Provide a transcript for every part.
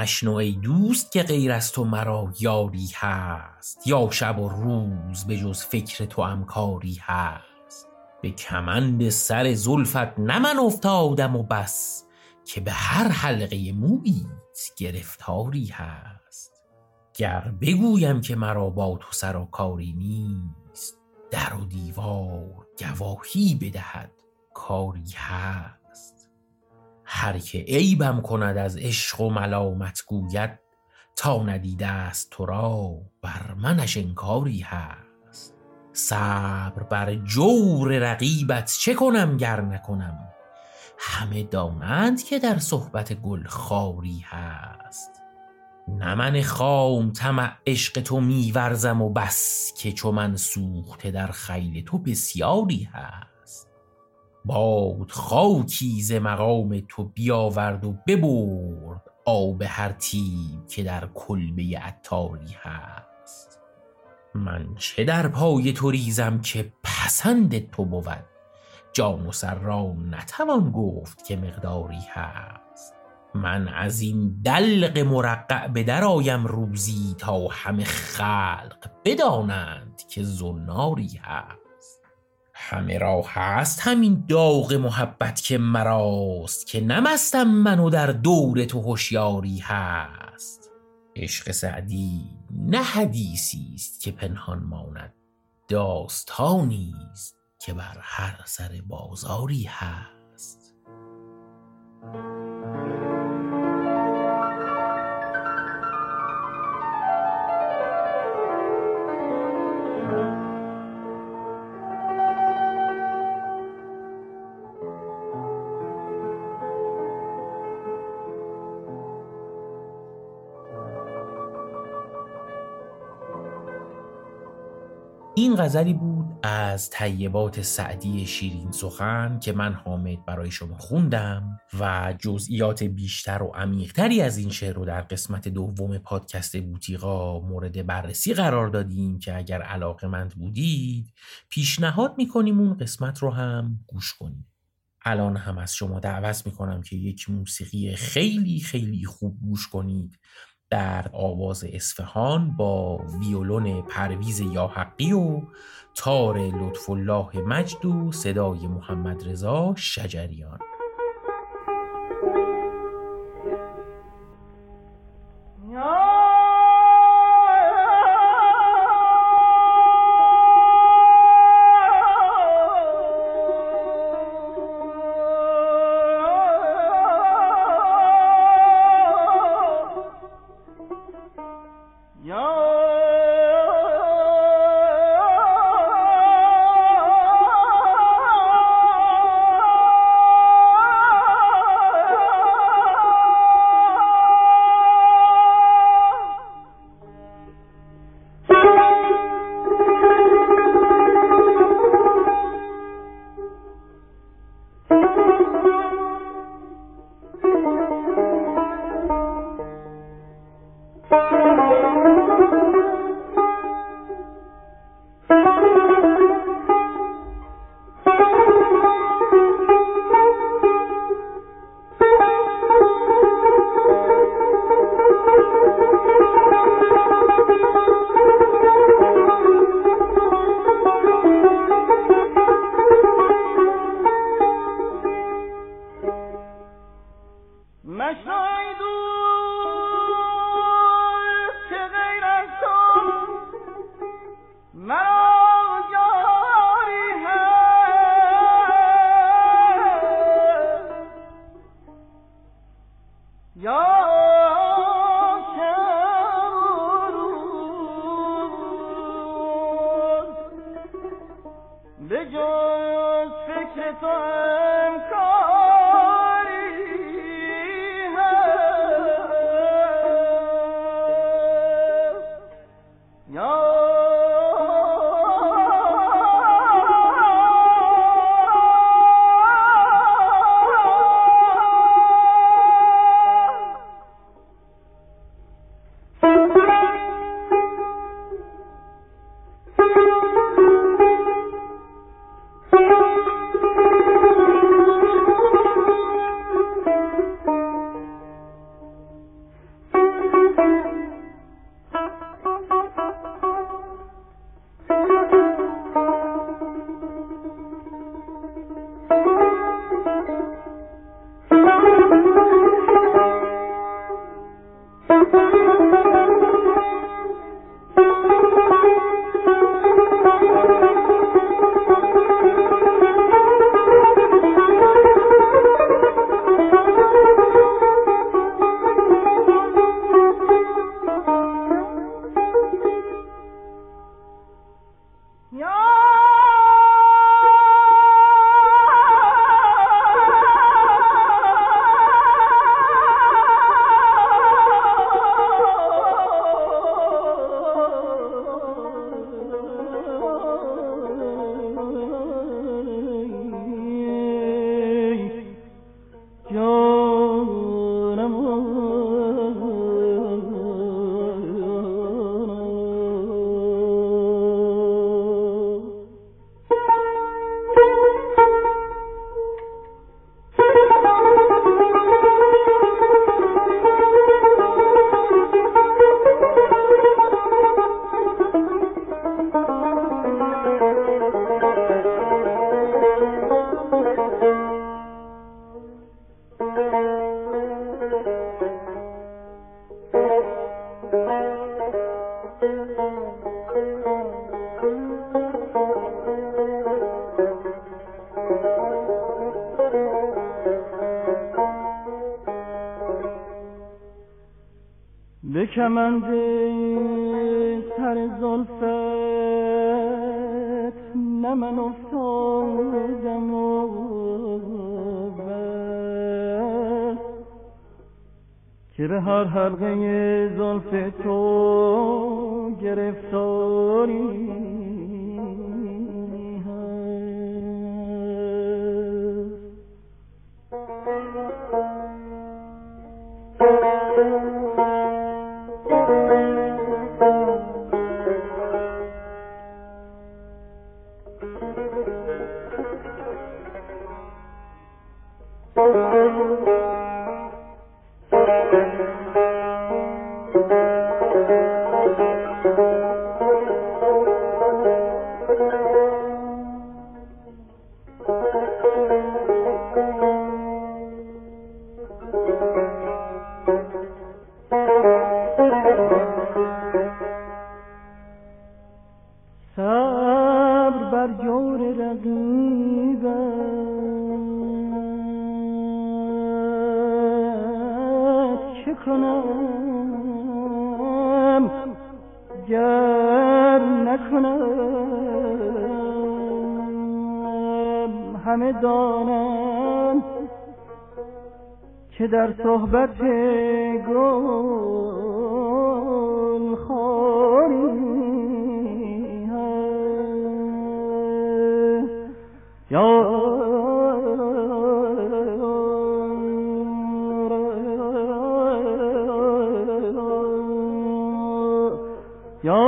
مشنو ای دوست که غیر از تو مرا یاری هست. یا شب و روز به جز فکر تو کاری هست. به کمند سر زلفت نه من افتادم و بس که به هر حلقه موییت گرفتاری هست. گر بگویم که مرا با تو سر و کاری نیست در و دیوار گواهی بدهد کاری هست. هر که عیبم کند از عشق و ملامت گوید تا ندیده است تو را بر منش انکاری هست. صبر بر جور رقیبت چه کنم گر نکنم؟ همه دانند که در صحبت گل خاری هست. نه من خام طمع عشق تو میورزم و بس که چو من سوخته در خیل تو بسیاری هست. باد خاکی ز مقام تو بیاورد و ببرد آب هر تیب که در کلبه عطاری هست. من چه در پای تو ریزم که پسند تو بود؟ جان و سر را نتوان گفت که مقداری هست. من از این دلق مرقع به در آیم روزی تا همه خلق بدانند که زناری هست. همه را هست همین داغ محبت که مراست که نمستم من و در دور تو هوشیاری هست. عشق سعدی نه حدیثی است که پنهان ماند. داستانی است که بر هر سر بازاری هست. غزلی بود از طیبات سعدی شیرین سخن که من حامد برای شما خوندم و جزئیات بیشتر و عمیقتری از این شعر رو در قسمت دوم پادکست بوتیقا مورد بررسی قرار دادیم که اگر علاقه مند بودید پیشنهاد می‌کنیم اون قسمت رو هم گوش کنید الان هم از شما دعوت می‌کنم که یک موسیقی خیلی خیلی خوب گوش کنید. در آواز اصفهان با ویولون پرویز یاحقی و تار لطف الله مجد و صدای محمد رضا شجریان. کمند هر حلقه زلف تو گرفتاری همه دانم که در صحبت گل خاری یا یا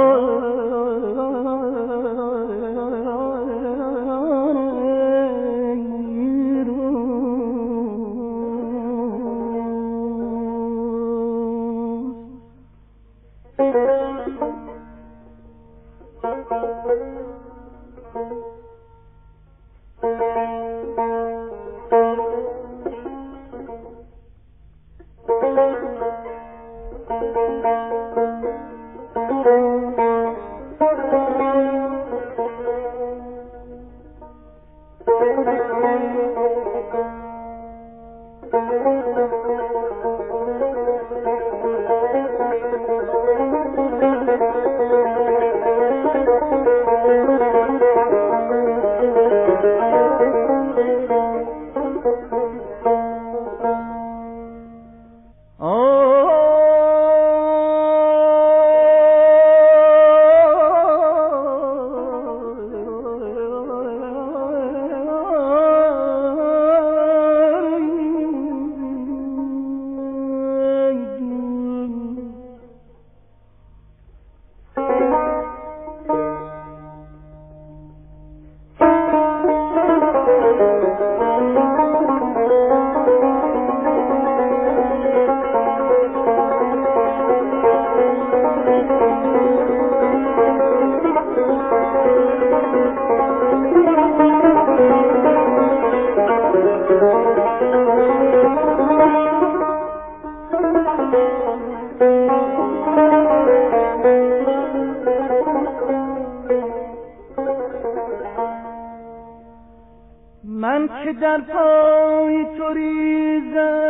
من که در پای تو ریزم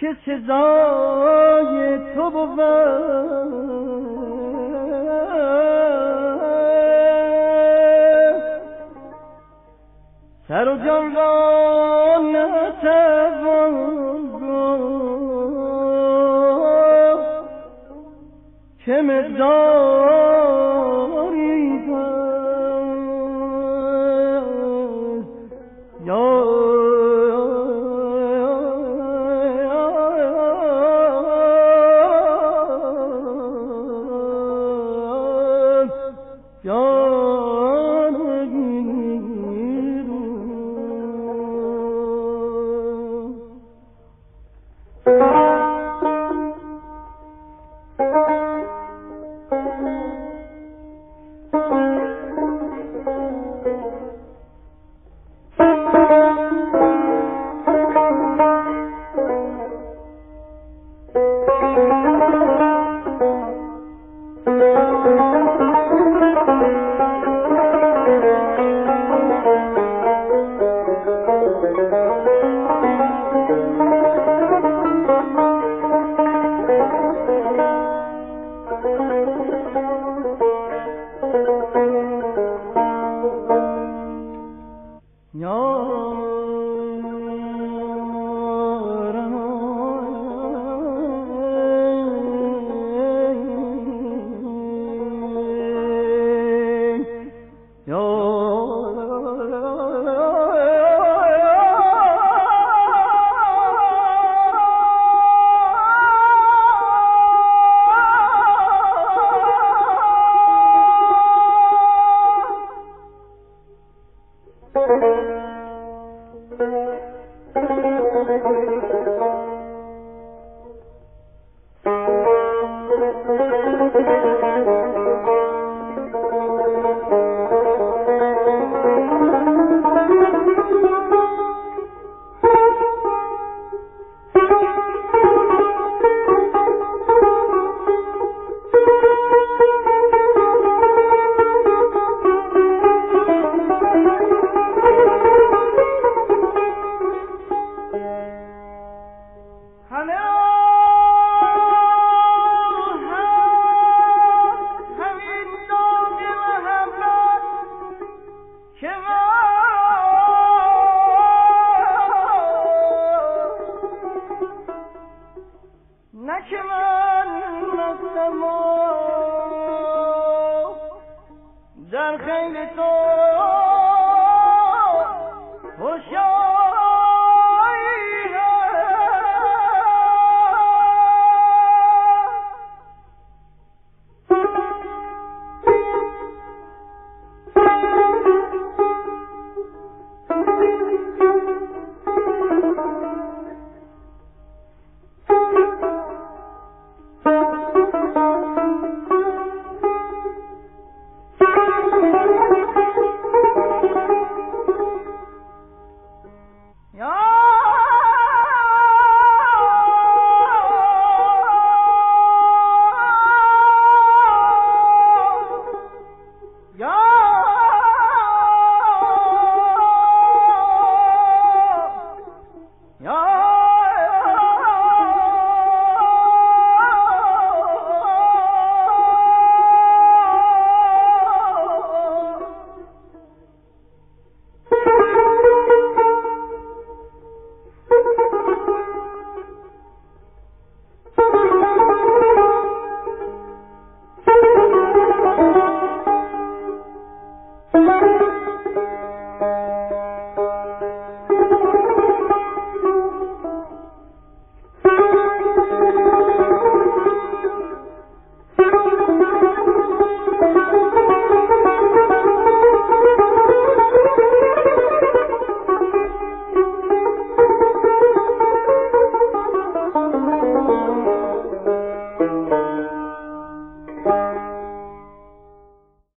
چه سزای تو بود. سر و جان را نتوان گفت. مقدار